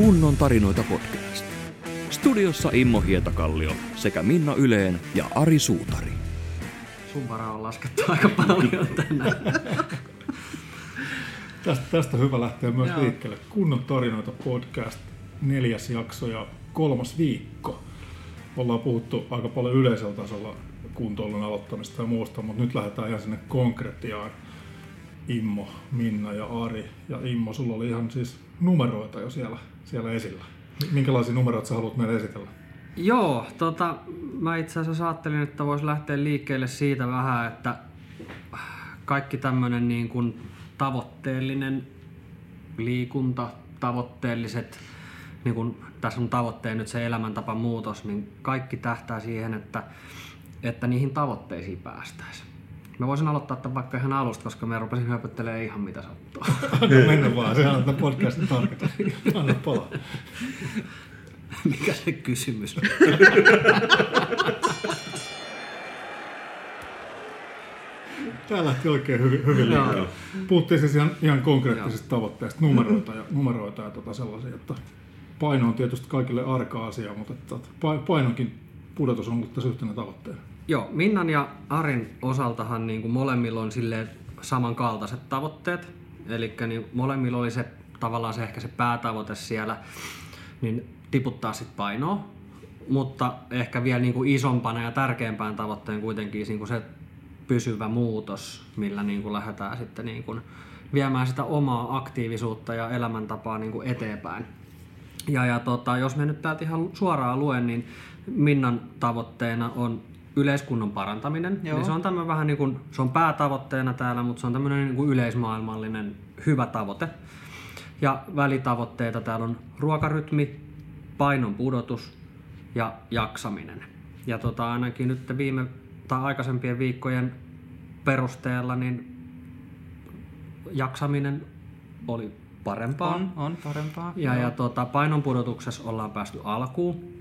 Kunnon tarinoita podcast. Studiossa Immo Hietakallio sekä Minna Yleen ja Ari Suutari. Sun varaa on laskettu aika paljon tänään. Tästä, tästä hyvä lähteä myös Joo. liikkeelle. Kunnon tarinoita podcast, neljäs jakso ja kolmas viikko. Ollaan puhuttu aika paljon yleisellä tasolla kuntoilun aloittamista ja muusta, mutta nyt lähdetään ihan sinne konkretiaan. Immo, Minna ja Ari. Ja Immo, sulla oli ihan siis numeroita jo siellä, siellä esillä. Minkälaisia numeroita sä haluat meille esitellä? Joo, tota, mä itse asiassa ajattelin, että voisi lähteä liikkeelle siitä vähän, että kaikki tämmöinen niin kuin tavoitteellinen liikunta, tavoitteelliset, niin kuin tässä on tavoitteen nyt se elämäntapa muutos, niin kaikki tähtää siihen, että, että niihin tavoitteisiin päästäisiin. Mä voisin aloittaa tämän vaikka ihan alusta, koska mä rupesin höpöttelemään ihan mitä sattuu. Anna mennä vaan, on tämän podcastin tarkoitus. Anna palaa. Mikä se kysymys on? Tämä lähti oikein hyvin, hyvin Joo. liikkeelle. Puhuttiin siis ihan, ihan konkreettisista tavoitteista, numeroita ja, numeroita ja tota sellaisia, että paino on tietysti kaikille arka asia, mutta että pa- painonkin pudotus on ollut tässä yhtenä tavoitteena. Joo, Minnan ja Arin osaltahan niin kuin molemmilla on silleen samankaltaiset tavoitteet. Eli niin molemmilla oli se tavallaan se ehkä se päätavoite siellä, niin tiputtaa sit painoa. Mutta ehkä vielä niin kuin isompana ja tärkeämpään tavoitteen kuitenkin niin kuin se pysyvä muutos, millä niin kuin lähdetään sitten niin kuin viemään sitä omaa aktiivisuutta ja elämäntapaa niin kuin eteenpäin. Ja, ja tota, jos me nyt täältä ihan suoraan luen, niin Minnan tavoitteena on yleiskunnon parantaminen. Joo. Eli se on tämmöinen vähän niin kuin, se on päätavoitteena täällä, mutta se on tämmöinen niin kuin yleismaailmallinen hyvä tavoite. Ja välitavoitteita täällä on ruokarytmi, painon pudotus ja jaksaminen. Ja tota, ainakin nyt viime tai aikaisempien viikkojen perusteella niin jaksaminen oli parempaa. On, on parempaa. Ja, Joo. ja tota, painonpudotuksessa ollaan päästy alkuun.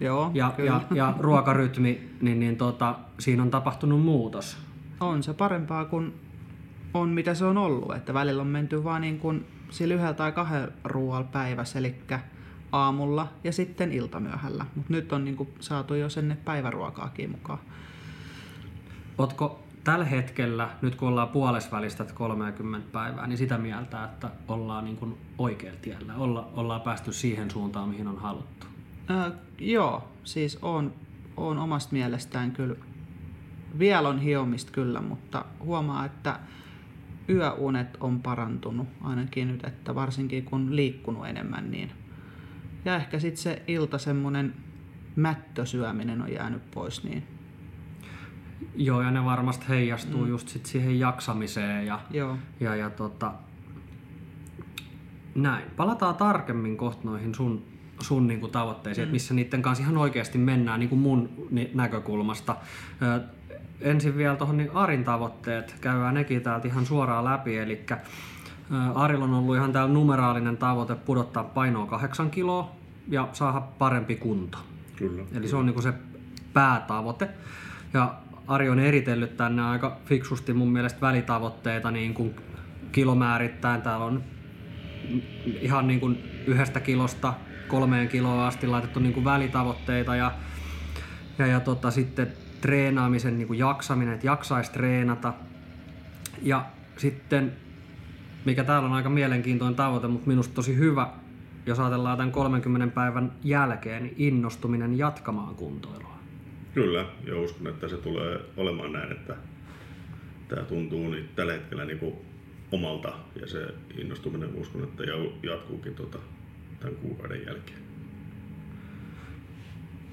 Joo, Ja, kyllä. ja, ja ruokarytmi, niin, niin tota, siinä on tapahtunut muutos. On se parempaa kuin on mitä se on ollut. Että välillä on menty vaan niin kuin sillä yhdellä tai kahden ruoalla päivässä, eli aamulla ja sitten iltamyöhällä. Mutta nyt on niin kuin saatu jo sinne päiväruokaakin mukaan. Ootko tällä hetkellä, nyt kun ollaan puolesvälistä 30 päivää, niin sitä mieltä, että ollaan niin kuin oikealla tiellä, olla, ollaan päästy siihen suuntaan, mihin on haluttu? Ää, joo, siis on, on omasta mielestään kyllä, vielä on hiomista kyllä, mutta huomaa, että yöunet on parantunut ainakin nyt, että varsinkin kun liikkunut enemmän, niin ja ehkä sitten se ilta semmoinen mättösyöminen on jäänyt pois, niin Joo, ja ne varmasti heijastuu mm. just sit siihen jaksamiseen ja, joo, ja, ja tota, näin. Palataan tarkemmin kohta noihin sun, sun niinku tavoitteisiin, mm. että missä niiden kanssa ihan oikeasti mennään niinku mun ni- näkökulmasta. Ö, ensin vielä tuohon niin Arin tavoitteet, käydään nekin täältä ihan suoraan läpi. Eli Arilla on ollut ihan täällä numeraalinen tavoite pudottaa painoa kahdeksan kiloa ja saada parempi kunto. Kyllä. Eli se on niinku se päätavoite. Ja Ari on eritellyt tänne aika fiksusti mun mielestä välitavoitteita niin kuin kilomäärittäin. Täällä on ihan niin kuin yhdestä kilosta kolmeen kiloa asti laitettu niin kuin välitavoitteita ja, ja, ja tota, sitten treenaamisen niin kuin jaksaminen, että jaksaisi treenata. Ja sitten, mikä täällä on aika mielenkiintoinen tavoite, mutta minusta tosi hyvä, jos ajatellaan tämän 30 päivän jälkeen, niin innostuminen jatkamaan kuntoilua. Kyllä, ja uskon, että se tulee olemaan näin, että tämä tuntuu niin tällä hetkellä niin kuin omalta ja se innostuminen uskon, että jatkuukin tota, tämän kuukauden jälkeen.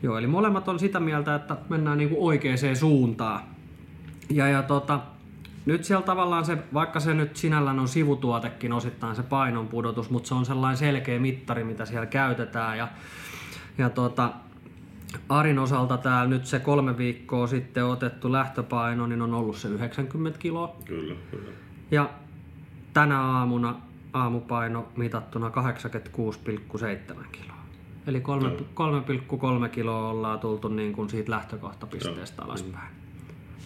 Joo, eli molemmat on sitä mieltä, että mennään niinku oikeaan suuntaan. Ja, ja tota, nyt siellä tavallaan se, vaikka se nyt sinällään on sivutuotekin osittain se painon pudotus, mutta se on sellainen selkeä mittari, mitä siellä käytetään. Ja, ja tota, Arin osalta täällä nyt se kolme viikkoa sitten otettu lähtöpaino, niin on ollut se 90 kiloa. Kyllä, kyllä. Ja tänä aamuna aamupaino mitattuna 86,7 kiloa. Eli kolme- 3,3 kiloa ollaan tultu niin kuin siitä lähtökohtapisteestä alaspäin.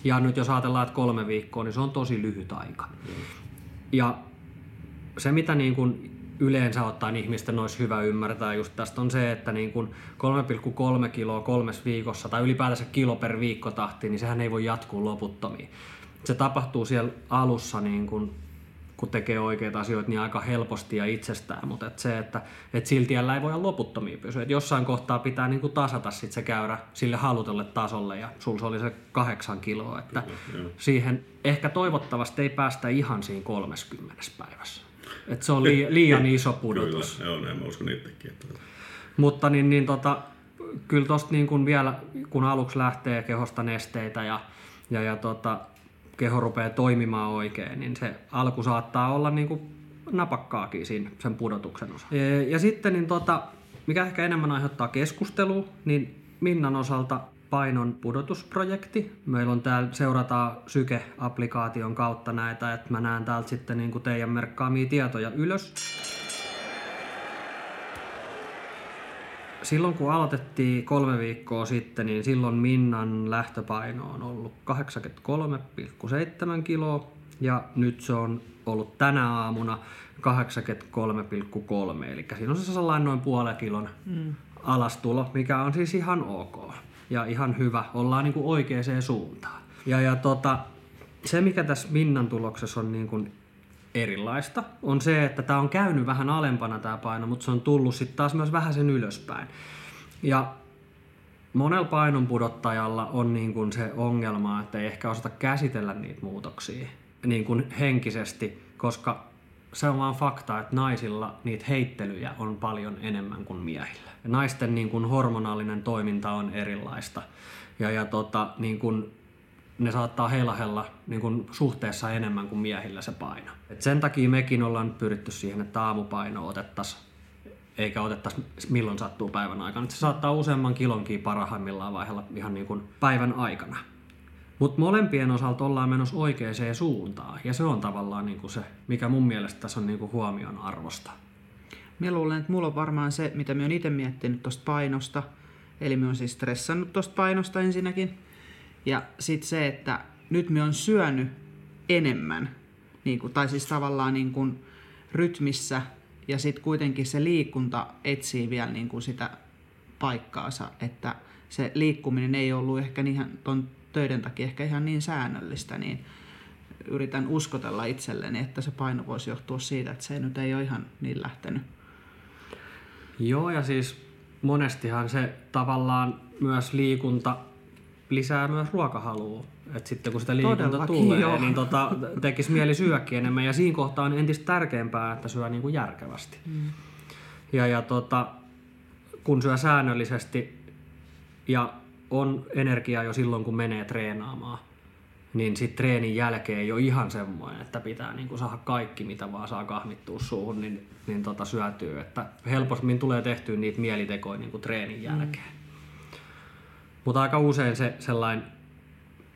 Ja nyt jos ajatellaan, että kolme viikkoa, niin se on tosi lyhyt aika. Ja se, mitä niin kuin yleensä ottaen ihmisten olisi hyvä ymmärtää just tästä on se, että niin kuin 3,3 kiloa kolmes viikossa tai ylipäätänsä kilo per viikko tahti, niin sehän ei voi jatkuu loputtomiin. Se tapahtuu siellä alussa niin kuin kun tekee oikeita asioita, niin aika helposti ja itsestään, mutta et se, että et sillä tiellä ei voi loputtomiin pysyä. Et jossain kohtaa pitää niinku tasata sit se käyrä sille halutulle tasolle, ja sul se oli se kahdeksan kiloa, että Kyllä, siihen ehkä toivottavasti ei päästä ihan siinä 30 päivässä. Et se on lii, liian iso pudotus. Kyllä, joo, näin mä uskon itsekin. Että... Mutta niin, niin tota, kyllä tosta niin kun vielä, kun aluksi lähtee kehosta nesteitä ja, ja, ja tota, keho rupeaa toimimaan oikein, niin se alku saattaa olla niin kuin napakkaakin siinä sen pudotuksen osalta. Ja, ja sitten niin tota, mikä ehkä enemmän aiheuttaa keskustelua, niin Minnan osalta painon pudotusprojekti. Meillä on täällä, seurataan Syke-applikaation kautta näitä, että mä näen täältä sitten niin kuin teidän merkkaamia tietoja ylös. Silloin kun aloitettiin kolme viikkoa sitten, niin silloin Minnan lähtöpaino on ollut 83,7 kiloa ja nyt se on ollut tänä aamuna 83,3, eli siinä on se sellainen noin puolen kilon mm. alastulo, mikä on siis ihan ok ja ihan hyvä, ollaan niin kuin oikeaan suuntaan. Ja, ja tota, se mikä tässä Minnan tuloksessa on niin kuin erilaista, on se, että tämä on käynyt vähän alempana tämä paino, mutta se on tullut sitten taas myös vähän sen ylöspäin. Ja monella painon pudottajalla on niin kuin se ongelma, että ei ehkä osata käsitellä niitä muutoksia niin kuin henkisesti, koska se on vaan fakta, että naisilla niitä heittelyjä on paljon enemmän kuin miehillä. Ja naisten niin kuin hormonaalinen toiminta on erilaista. Ja, ja tota, niin kuin ne saattaa heilahella niin kuin suhteessa enemmän kuin miehillä se paino. Et sen takia mekin ollaan pyritty siihen, että aamupaino otettaisiin eikä otettaisi milloin sattuu päivän aikana. Et se saattaa useamman kilonkin parhaimmillaan vaihella ihan niin kuin päivän aikana. Mutta molempien osalta ollaan menossa oikeaan suuntaan. Ja se on tavallaan niin kuin se, mikä mun mielestä tässä on niin kuin huomion arvosta. Mä luulen, että mulla on varmaan se, mitä mä oon itse miettinyt tuosta painosta. Eli mä oon siis stressannut tuosta painosta ensinnäkin. Ja sitten se, että nyt me on syönyt enemmän, niin kuin, tai siis tavallaan niin kuin rytmissä, ja sitten kuitenkin se liikunta etsii vielä niin kuin sitä paikkaansa, että se liikkuminen ei ollut ehkä ihan ton töiden takia ehkä ihan niin säännöllistä, niin yritän uskotella itselleni, että se paino voisi johtua siitä, että se nyt ei ole ihan niin lähtenyt. Joo, ja siis monestihan se tavallaan myös liikunta lisää myös ruokahalua. Et sitten kun sitä liikunta Todellakin, tulee, joo. niin tota, tekisi mieli syökin enemmän. Ja siinä kohtaa on entistä tärkeämpää, että syö niin kuin järkevästi. Mm. Ja, ja tota, kun syö säännöllisesti ja on energiaa jo silloin, kun menee treenaamaan, niin sitten treenin jälkeen ei ole ihan semmoinen, että pitää niinku saada kaikki, mitä vaan saa kahmittua suuhun, niin, niin tota syötyy. Että helpommin tulee tehtyä niitä mielitekoja niinku treenin jälkeen. Mm. Mutta aika usein se sellainen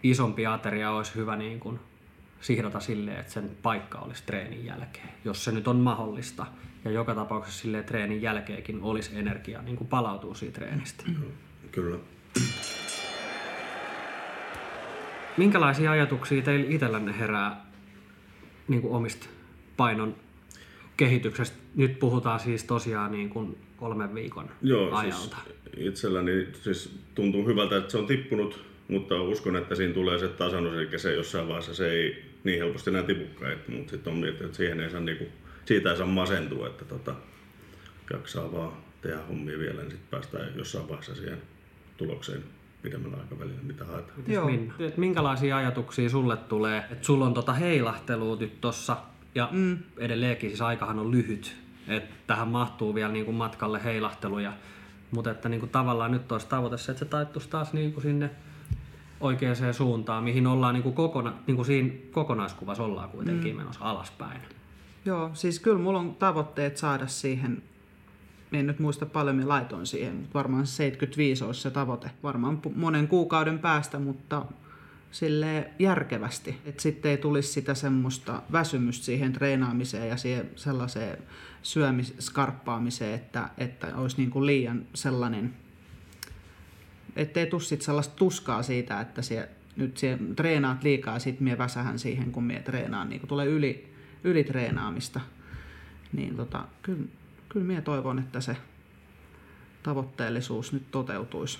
isompi ateria olisi hyvä niin kuin sihdata silleen, että sen paikka olisi treenin jälkeen, jos se nyt on mahdollista. Ja joka tapauksessa silleen treenin jälkeenkin olisi energiaa niin kuin palautuu siitä treenistä. Kyllä. Minkälaisia ajatuksia teillä itsellänne herää niin kuin omista painon kehityksestä? Nyt puhutaan siis tosiaan niin kuin kolmen viikon Joo, ajalta. siis itselläni siis tuntuu hyvältä, että se on tippunut, mutta uskon, että siinä tulee se tasannus, eli se jossain vaiheessa se ei niin helposti enää tipukaan, että, mutta sitten on miettinyt, että siihen ei saa, niinku, siitä ei saa masentua, että tota, jaksaa vaan tehdä hommia vielä, niin sitten päästään jossain vaiheessa siihen tulokseen pidemmällä aikavälillä, mitä haetaan. Joo. Minkälaisia ajatuksia sulle tulee? Että sulla on tota heilahtelua nyt tossa ja mm. edelleenkin siis aikahan on lyhyt. Että tähän mahtuu vielä niinku matkalle heilahteluja. Mutta että niinku tavallaan nyt olisi tavoite se, että se taittuisi taas niinku sinne oikeaan suuntaan, mihin ollaan niinku kokona, niinku siinä kokonaiskuvassa ollaan kuitenkin mm. menossa alaspäin. Joo, siis kyllä mulla on tavoitteet saada siihen, en nyt muista paljon minä laitoin siihen, mutta varmaan 75 olisi se tavoite. Varmaan monen kuukauden päästä, mutta sille järkevästi. Että sitten ei tulisi sitä semmoista väsymystä siihen treenaamiseen ja siihen sellaiseen syömis- skarppaamiseen, että, että olisi niin kuin liian sellainen, ettei tule sit sellaista tuskaa siitä, että sie, nyt sie treenaat liikaa ja sitten mie väsähän siihen, kun mie treenaan, niin kuin tulee yli, ylitreenaamista. niin tota, kyllä, kyllä minä toivon, että se tavoitteellisuus nyt toteutuisi.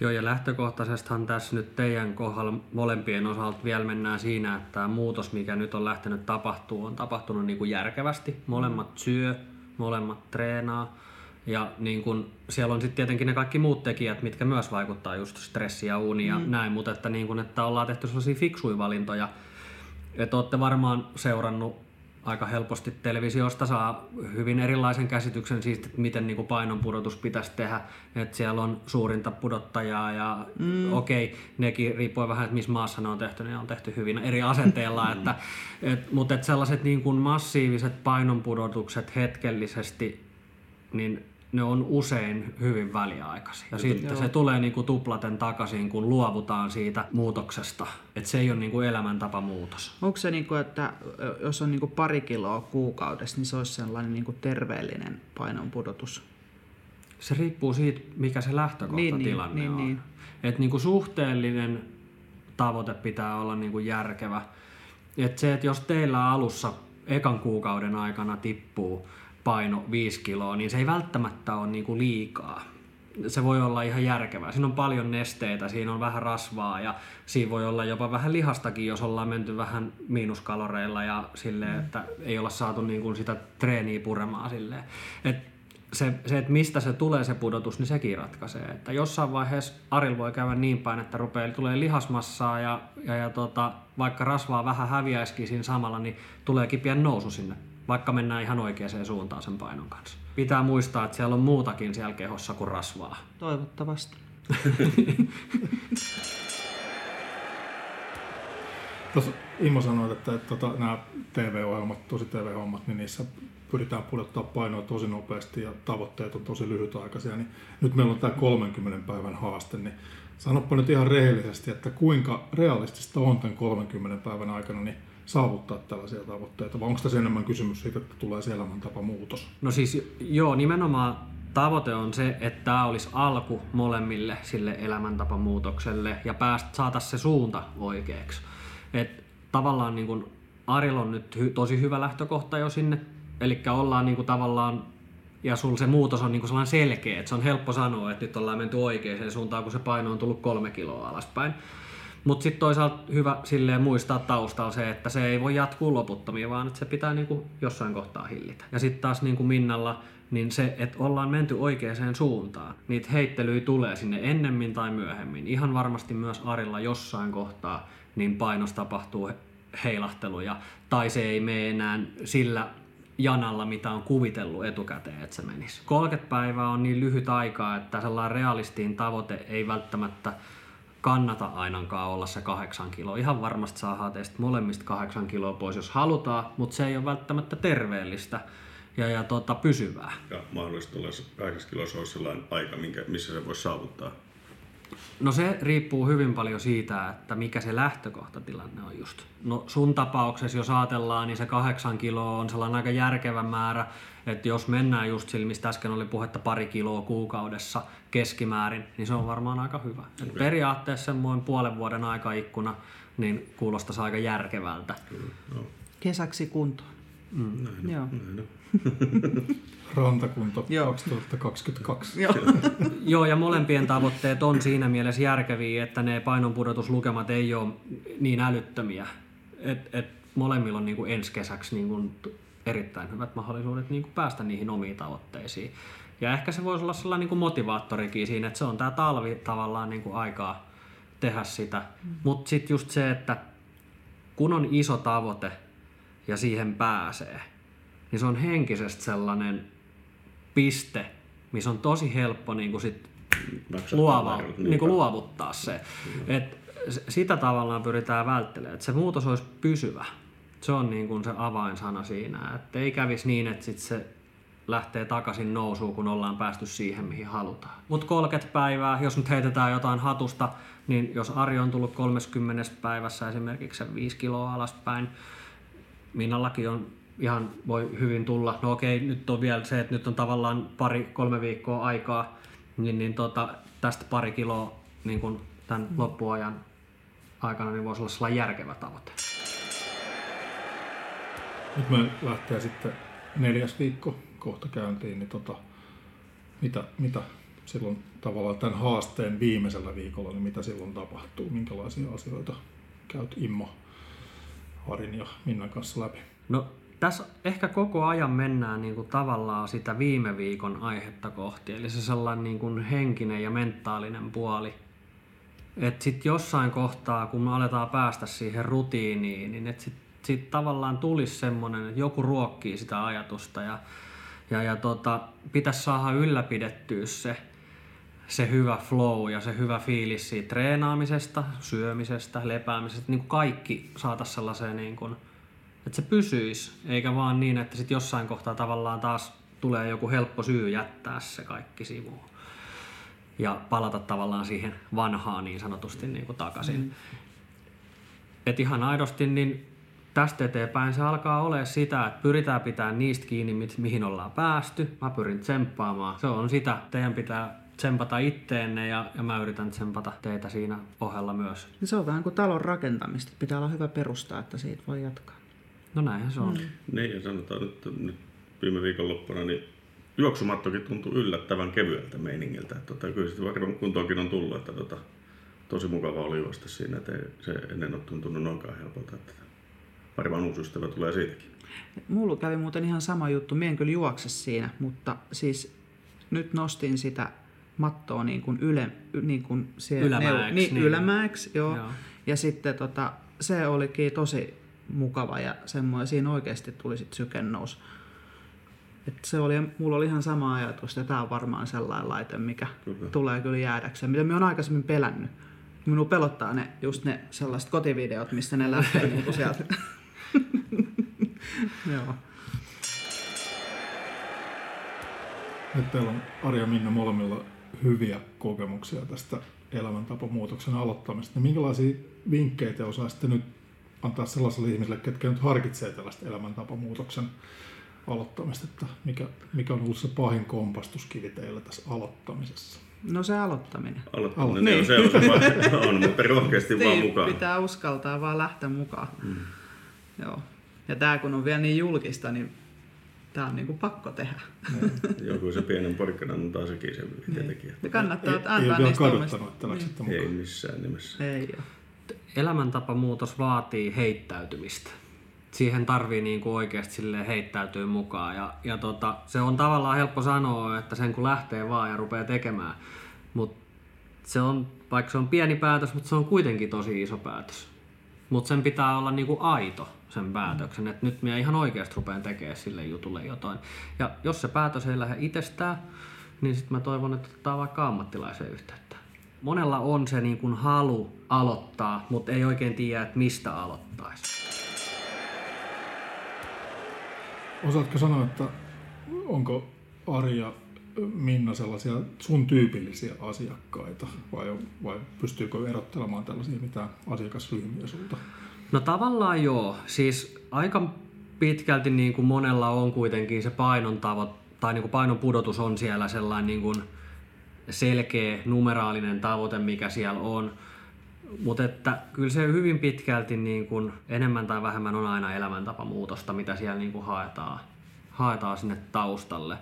Joo, ja lähtökohtaisestihan tässä nyt teidän kohdalla molempien osalta vielä mennään siinä, että tämä muutos, mikä nyt on lähtenyt tapahtuu, on tapahtunut niin kuin järkevästi. Molemmat syö, molemmat treenaa, ja niin kun, siellä on sitten tietenkin ne kaikki muut tekijät, mitkä myös vaikuttaa just stressi ja uni ja mm. näin, mutta että, niin kun, että ollaan tehty sellaisia fiksuja valintoja. Että olette varmaan seurannut aika helposti televisiosta saa hyvin erilaisen käsityksen siitä, että miten niin kuin painonpudotus pitäisi tehdä. Että siellä on suurinta pudottajaa ja mm. okei, okay, nekin riippuu vähän, että missä maassa ne on tehty, ne on tehty hyvin eri asenteella. että, et, mutta että sellaiset niin kuin massiiviset painonpudotukset hetkellisesti, niin ne on usein hyvin väliaikaisia. Ja sitten Joo. se tulee niinku tuplaten takaisin, kun luovutaan siitä muutoksesta. Että se ei ole niinku elämäntapa muutos. Onko se, niinku, että jos on niinku pari kiloa kuukaudessa, niin se olisi sellainen niinku terveellinen painonpudotus? Se riippuu siitä, mikä se lähtökohtatilanne niin, niin, on. Niin, niin. Et niinku suhteellinen tavoite pitää olla niinku järkevä. Et se, että jos teillä alussa ekan kuukauden aikana tippuu paino 5 kiloa, niin se ei välttämättä ole niin kuin liikaa. Se voi olla ihan järkevää. Siinä on paljon nesteitä, siinä on vähän rasvaa ja siinä voi olla jopa vähän lihastakin, jos ollaan menty vähän miinuskaloreilla ja silleen, että ei olla saatu niin kuin sitä treeniä puremaan silleen. Et se, se, että mistä se tulee se pudotus, niin sekin ratkaisee. Että jossain vaiheessa Aril voi käydä niin päin, että rupeaa, tulee lihasmassaa ja, ja, ja tota, vaikka rasvaa vähän häviäisikin siinä samalla, niin tulee kipiä nousu sinne vaikka mennään ihan oikeaan suuntaan sen painon kanssa. Pitää muistaa, että siellä on muutakin siellä kehossa kuin rasvaa. Toivottavasti. Tuossa Immo sanoi, että, että, että nämä TV-ohjelmat, tosi TV-hommat, niin niissä pyritään pudottaa painoa tosi nopeasti ja tavoitteet on tosi lyhytaikaisia, niin nyt meillä on tämä 30 päivän haaste, niin sanoppa nyt ihan rehellisesti, että kuinka realistista on tämän 30 päivän aikana, niin saavuttaa tällaisia tavoitteita, vai onko tässä enemmän kysymys siitä, että tulee se elämäntapa muutos? No siis joo, nimenomaan tavoite on se, että tämä olisi alku molemmille sille elämäntapamuutokselle ja päästä saata se suunta oikeaksi. Et tavallaan niin kun Arilla on nyt hy, tosi hyvä lähtökohta jo sinne, eli ollaan niin tavallaan ja sulla se muutos on niinku sellainen selkeä, että se on helppo sanoa, että nyt ollaan menty oikeaan suuntaan, kun se paino on tullut kolme kiloa alaspäin. Mutta sitten toisaalta hyvä silleen muistaa taustalla se, että se ei voi jatkuu loputtomiin, vaan että se pitää niinku jossain kohtaa hillitä. Ja sitten taas niinku Minnalla, niin se, että ollaan menty oikeaan suuntaan. Niitä heittelyjä tulee sinne ennemmin tai myöhemmin. Ihan varmasti myös Arilla jossain kohtaa niin painos tapahtuu heilahteluja, tai se ei mene enää sillä janalla, mitä on kuvitellut etukäteen, että se menisi. 30 päivää on niin lyhyt aikaa, että sellainen realistiin tavoite ei välttämättä kannata ainakaan olla se kahdeksan kiloa. Ihan varmasti saa teistä molemmista kahdeksan kiloa pois, jos halutaan, mutta se ei ole välttämättä terveellistä ja, ja tuota, pysyvää. Ja mahdollisesti olla kahdeksan kiloa olisi sellainen aika, minkä, missä se voisi saavuttaa. No se riippuu hyvin paljon siitä, että mikä se lähtökohtatilanne on just. No sun tapauksessa, jos ajatellaan, niin se kahdeksan kiloa on sellainen aika järkevä määrä, että jos mennään just sillä, mistä äsken oli puhetta pari kiloa kuukaudessa keskimäärin, niin se on varmaan aika hyvä. Okay. Et periaatteessa semmoinen puolen vuoden aikaikkuna niin kuulostaisi aika järkevältä. Kyllä, no. Kesäksi kuntoon. Mm. Näin, Joo. Näin. Rantakunta Joo. 2022. Joo. Joo, ja molempien tavoitteet on siinä mielessä järkeviä, että ne painonpudotuslukemat ei ole niin älyttömiä. Et, et molemmilla on niin kuin ensi kesäksi niin kuin erittäin hyvät mahdollisuudet niin kuin päästä niihin omiin tavoitteisiin. Ja ehkä se voisi olla sellainen niin kuin motivaattorikin siinä, että se on tämä talvi tavallaan niin kuin aikaa tehdä sitä. Mm. Mutta sitten just se, että kun on iso tavoite ja siihen pääsee, niin se on henkisesti sellainen piste, missä on tosi helppo niin kuin sit luova, niin kuin luovuttaa se. Et sitä tavallaan pyritään välttelemään, että se muutos olisi pysyvä. Se on niin kuin se avainsana siinä, että ei kävisi niin, että sit se lähtee takaisin nousuun, kun ollaan päästy siihen, mihin halutaan. Mutta 30 päivää, jos nyt heitetään jotain hatusta, niin jos Ari on tullut 30 päivässä esimerkiksi se 5 kiloa alaspäin, Minnallakin on ihan voi hyvin tulla. No okei, nyt on vielä se, että nyt on tavallaan pari, kolme viikkoa aikaa, niin, niin tota, tästä pari kiloa niin kun tämän mm. loppuajan aikana niin voisi olla sellainen järkevä tavoite. Nyt me lähtee sitten neljäs viikko kohta käyntiin, niin tota, mitä, mitä silloin tavallaan tämän haasteen viimeisellä viikolla, niin mitä silloin tapahtuu, minkälaisia asioita käyt Immo, Arin ja Minnan kanssa läpi? No tässä ehkä koko ajan mennään niin kuin tavallaan sitä viime viikon aihetta kohti, eli se sellainen niin kuin henkinen ja mentaalinen puoli. Että sitten jossain kohtaa, kun me aletaan päästä siihen rutiiniin, niin että sitten sit tavallaan tulisi semmoinen, että joku ruokkii sitä ajatusta ja, ja, ja tota, pitäisi saada ylläpidettyä se, se hyvä flow ja se hyvä fiilis siitä treenaamisesta, syömisestä, lepäämisestä, niin kuin kaikki saataisiin sellaiseen niin kuin, että se pysyisi, eikä vaan niin, että sitten jossain kohtaa tavallaan taas tulee joku helppo syy jättää se kaikki sivuun ja palata tavallaan siihen vanhaan niin sanotusti niin kuin takaisin. Mm. Et ihan aidosti niin tästä eteenpäin se alkaa olla sitä, että pyritään pitämään niistä kiinni, mihin ollaan päästy. Mä pyrin tsemppaamaan. Se on sitä. Teidän pitää tsempata itteenne ja, ja mä yritän tsempata teitä siinä ohella myös. Se on vähän kuin talon rakentamista. Pitää olla hyvä perusta, että siitä voi jatkaa. No näinhän se on. Mm. Niin, ja sanotaan että nyt viime viikonloppuna, niin juoksumattokin tuntui yllättävän kevyeltä meiningiltä. Että tota, kyllä sitten varmaan kuntoonkin on tullut, että tota, tosi mukava oli juosta siinä, että se ennen ole tuntunut noinkaan helpolta. Että varmaan uusi ystävä tulee siitäkin. Mulla kävi muuten ihan sama juttu. Mien kyllä juokse siinä, mutta siis nyt nostin sitä mattoa niin kuin yle, niin kuin siellä ylämäeksi. Neu, niin, niin. ylämäeksi joo. joo. Ja sitten tota, se olikin tosi mukava ja semmoinen, siinä oikeasti tuli sitten sykennous. Et se oli, mulla oli ihan sama ajatus, että tämä on varmaan sellainen laite, mikä kyllä. tulee kyllä jäädäkseen, mitä minä olen aikaisemmin pelännyt. Minua pelottaa ne, just ne sellaiset kotivideot, missä ne lähtee niin sieltä. Joo. Nyt teillä on Arja ja Minna molemmilla hyviä kokemuksia tästä elämäntapamuutoksen aloittamista. Minkälaisia vinkkejä te osaisitte nyt antaa sellaiselle ihmiselle, ketkä nyt harkitsee tällaista elämäntapamuutoksen aloittamista, että mikä, mikä on ollut se pahin kompastuskivi teillä tässä aloittamisessa? No se aloittaminen. Aloittaminen, niin. se on se on, mutta rohkeasti vaan niin, mukaan. Pitää uskaltaa vaan lähteä mukaan. Mm. Joo. Ja tämä kun on vielä niin julkista, niin tämä on niinku pakko tehdä. Joku se pienen porkkana antaa sekin sen niin. tietenkin. Ja kannattaa ei, antaa ei niistä kaduttanut, että niin. mukaan. Ei missään nimessä. Ei ole. Elämäntapamuutos vaatii heittäytymistä. Siihen tarvii niinku oikeasti heittäytyä mukaan. Ja, ja tota, se on tavallaan helppo sanoa, että sen kun lähtee vaan ja rupeaa tekemään. Mutta se on, vaikka se on pieni päätös, mutta se on kuitenkin tosi iso päätös. Mutta sen pitää olla niinku aito sen päätöksen, että nyt minä ihan oikeasti rupean tekemään sille jutulle jotain. Ja jos se päätös ei lähde itsestään, niin sitten mä toivon, että ottaa vaikka ammattilaisen yhteyttä. Monella on se niin kuin halu aloittaa, mutta ei oikein tiedä, että mistä aloittaisi. Osaatko sanoa, että onko Arja Minna sellaisia sun tyypillisiä asiakkaita vai, vai pystyykö erottelemaan tällaisia mitään asiakasryhmiä sulta? No tavallaan joo. Siis aika pitkälti niin kuin monella on kuitenkin se painon tavo, tai niin kuin painon pudotus on siellä sellainen niin kuin selkeä numeraalinen tavoite, mikä siellä on. Mutta että kyllä se hyvin pitkälti niin kuin enemmän tai vähemmän on aina elämäntapamuutosta, mitä siellä niin kuin haetaan, haetaan sinne taustalle.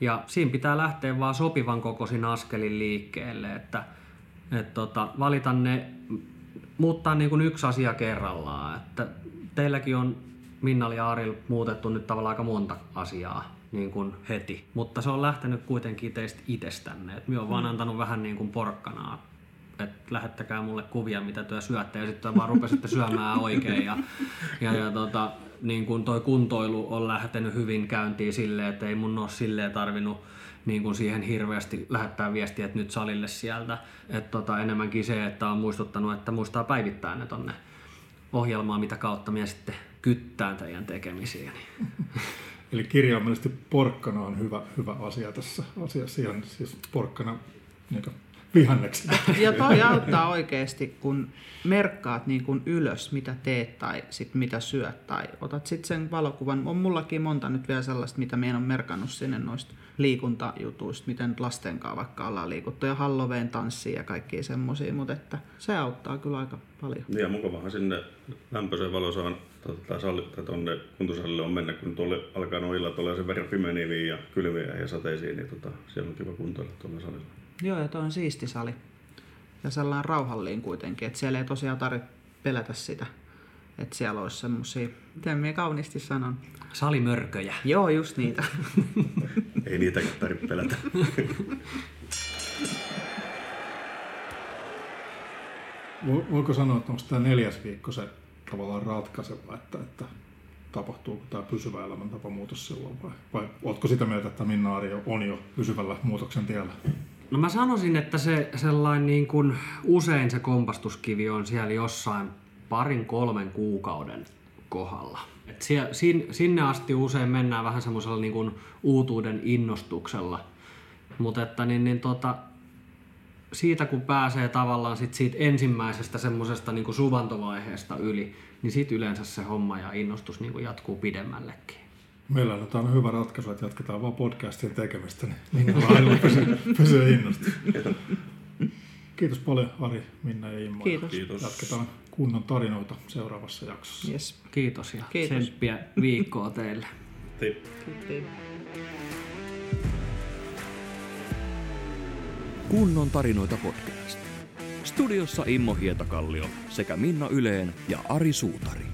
Ja siinä pitää lähteä vaan sopivan kokoisin askelin liikkeelle, että et tota, valita ne muuttaa niin kuin yksi asia kerrallaan. Että teilläkin on Minnali ja Aril muutettu nyt tavallaan aika monta asiaa niin kuin heti, mutta se on lähtenyt kuitenkin teistä itsestänne. Et minä olen mm. vaan antanut vähän niin kuin porkkanaa, että lähettäkää mulle kuvia, mitä työ syötte, ja sitten vaan rupesitte syömään oikein. Ja, ja, ja tota, niin kuin toi kuntoilu on lähtenyt hyvin käyntiin silleen, että ei mun ole silleen tarvinnut niin kuin siihen hirveästi lähettää viestiä, että nyt salille sieltä. Et tota, enemmänkin se, että on muistuttanut, että muistaa päivittää ne tonne ohjelmaa, mitä kautta minä sitten kyttään teidän tekemisiä. Eli kirjaimellisesti porkkana on hyvä, hyvä asia tässä asiassa. Ihan siis porkkana niin vihanneksi. Ja toi auttaa oikeasti, kun merkkaat niin kuin ylös, mitä teet tai sit mitä syöt tai otat sitten sen valokuvan. On mullakin monta nyt vielä sellaista, mitä meidän on merkannut sinne noista liikuntajutuista, miten lasten kanssa vaikka ollaan liikuttu ja Halloween tanssia ja kaikkia semmoisia, mutta että se auttaa kyllä aika paljon. Niin ja mukavahan sinne lämpöiseen valosaan tota, sali, tai tonne kuntosalille on mennä, kun tuolle alkaa noin illat olla sen verran pimeneviä ja kylmiä ja sateisiin, niin tota, siellä on kiva kuntoilla tuolla salilla. Joo, ja toi on siisti sali. Ja sellainen rauhallinen kuitenkin, että siellä ei tosiaan tarvitse pelätä sitä, että siellä olisi semmosia, miten minä kauniisti sanon. Salimörköjä. Joo, just niitä. Ei niitäkään tarvitse pelätä. Vo- Voiko sanoa, että onko tämä neljäs viikko se tavallaan ratkaiseva, että, että tapahtuuko tämä pysyvä elämäntapamuutos silloin vai, vai oletko sitä mieltä, että Minna Arjo on jo pysyvällä muutoksen tiellä? No mä sanoisin, että se sellainen niin kuin usein se kompastuskivi on siellä jossain parin kolmen kuukauden kohdalla. Et sie, sin, sinne asti usein mennään vähän semmoisella niin kuin uutuuden innostuksella. Mutta että niin, niin tota, siitä kun pääsee tavallaan sit siitä ensimmäisestä semmoisesta niin suvantovaiheesta yli, niin sit yleensä se homma ja innostus niin kuin jatkuu pidemmällekin. Meillä on tämä hyvä ratkaisu, että jatketaan vaan podcastin tekemistä, niin Minnalla aina pysyy, pysyy innostus. Kiitos paljon Ari, Minna ja Immo. Kiitos. Kiitos. Jatketaan kunnon tarinoita seuraavassa jaksossa. Yes. Kiitos ja Kiitos. tsemppiä viikkoa teille. Hei. Kiitos. Kunnon tarinoita podcast. Studiossa Immo Hietakallio sekä Minna Yleen ja Ari Suutari.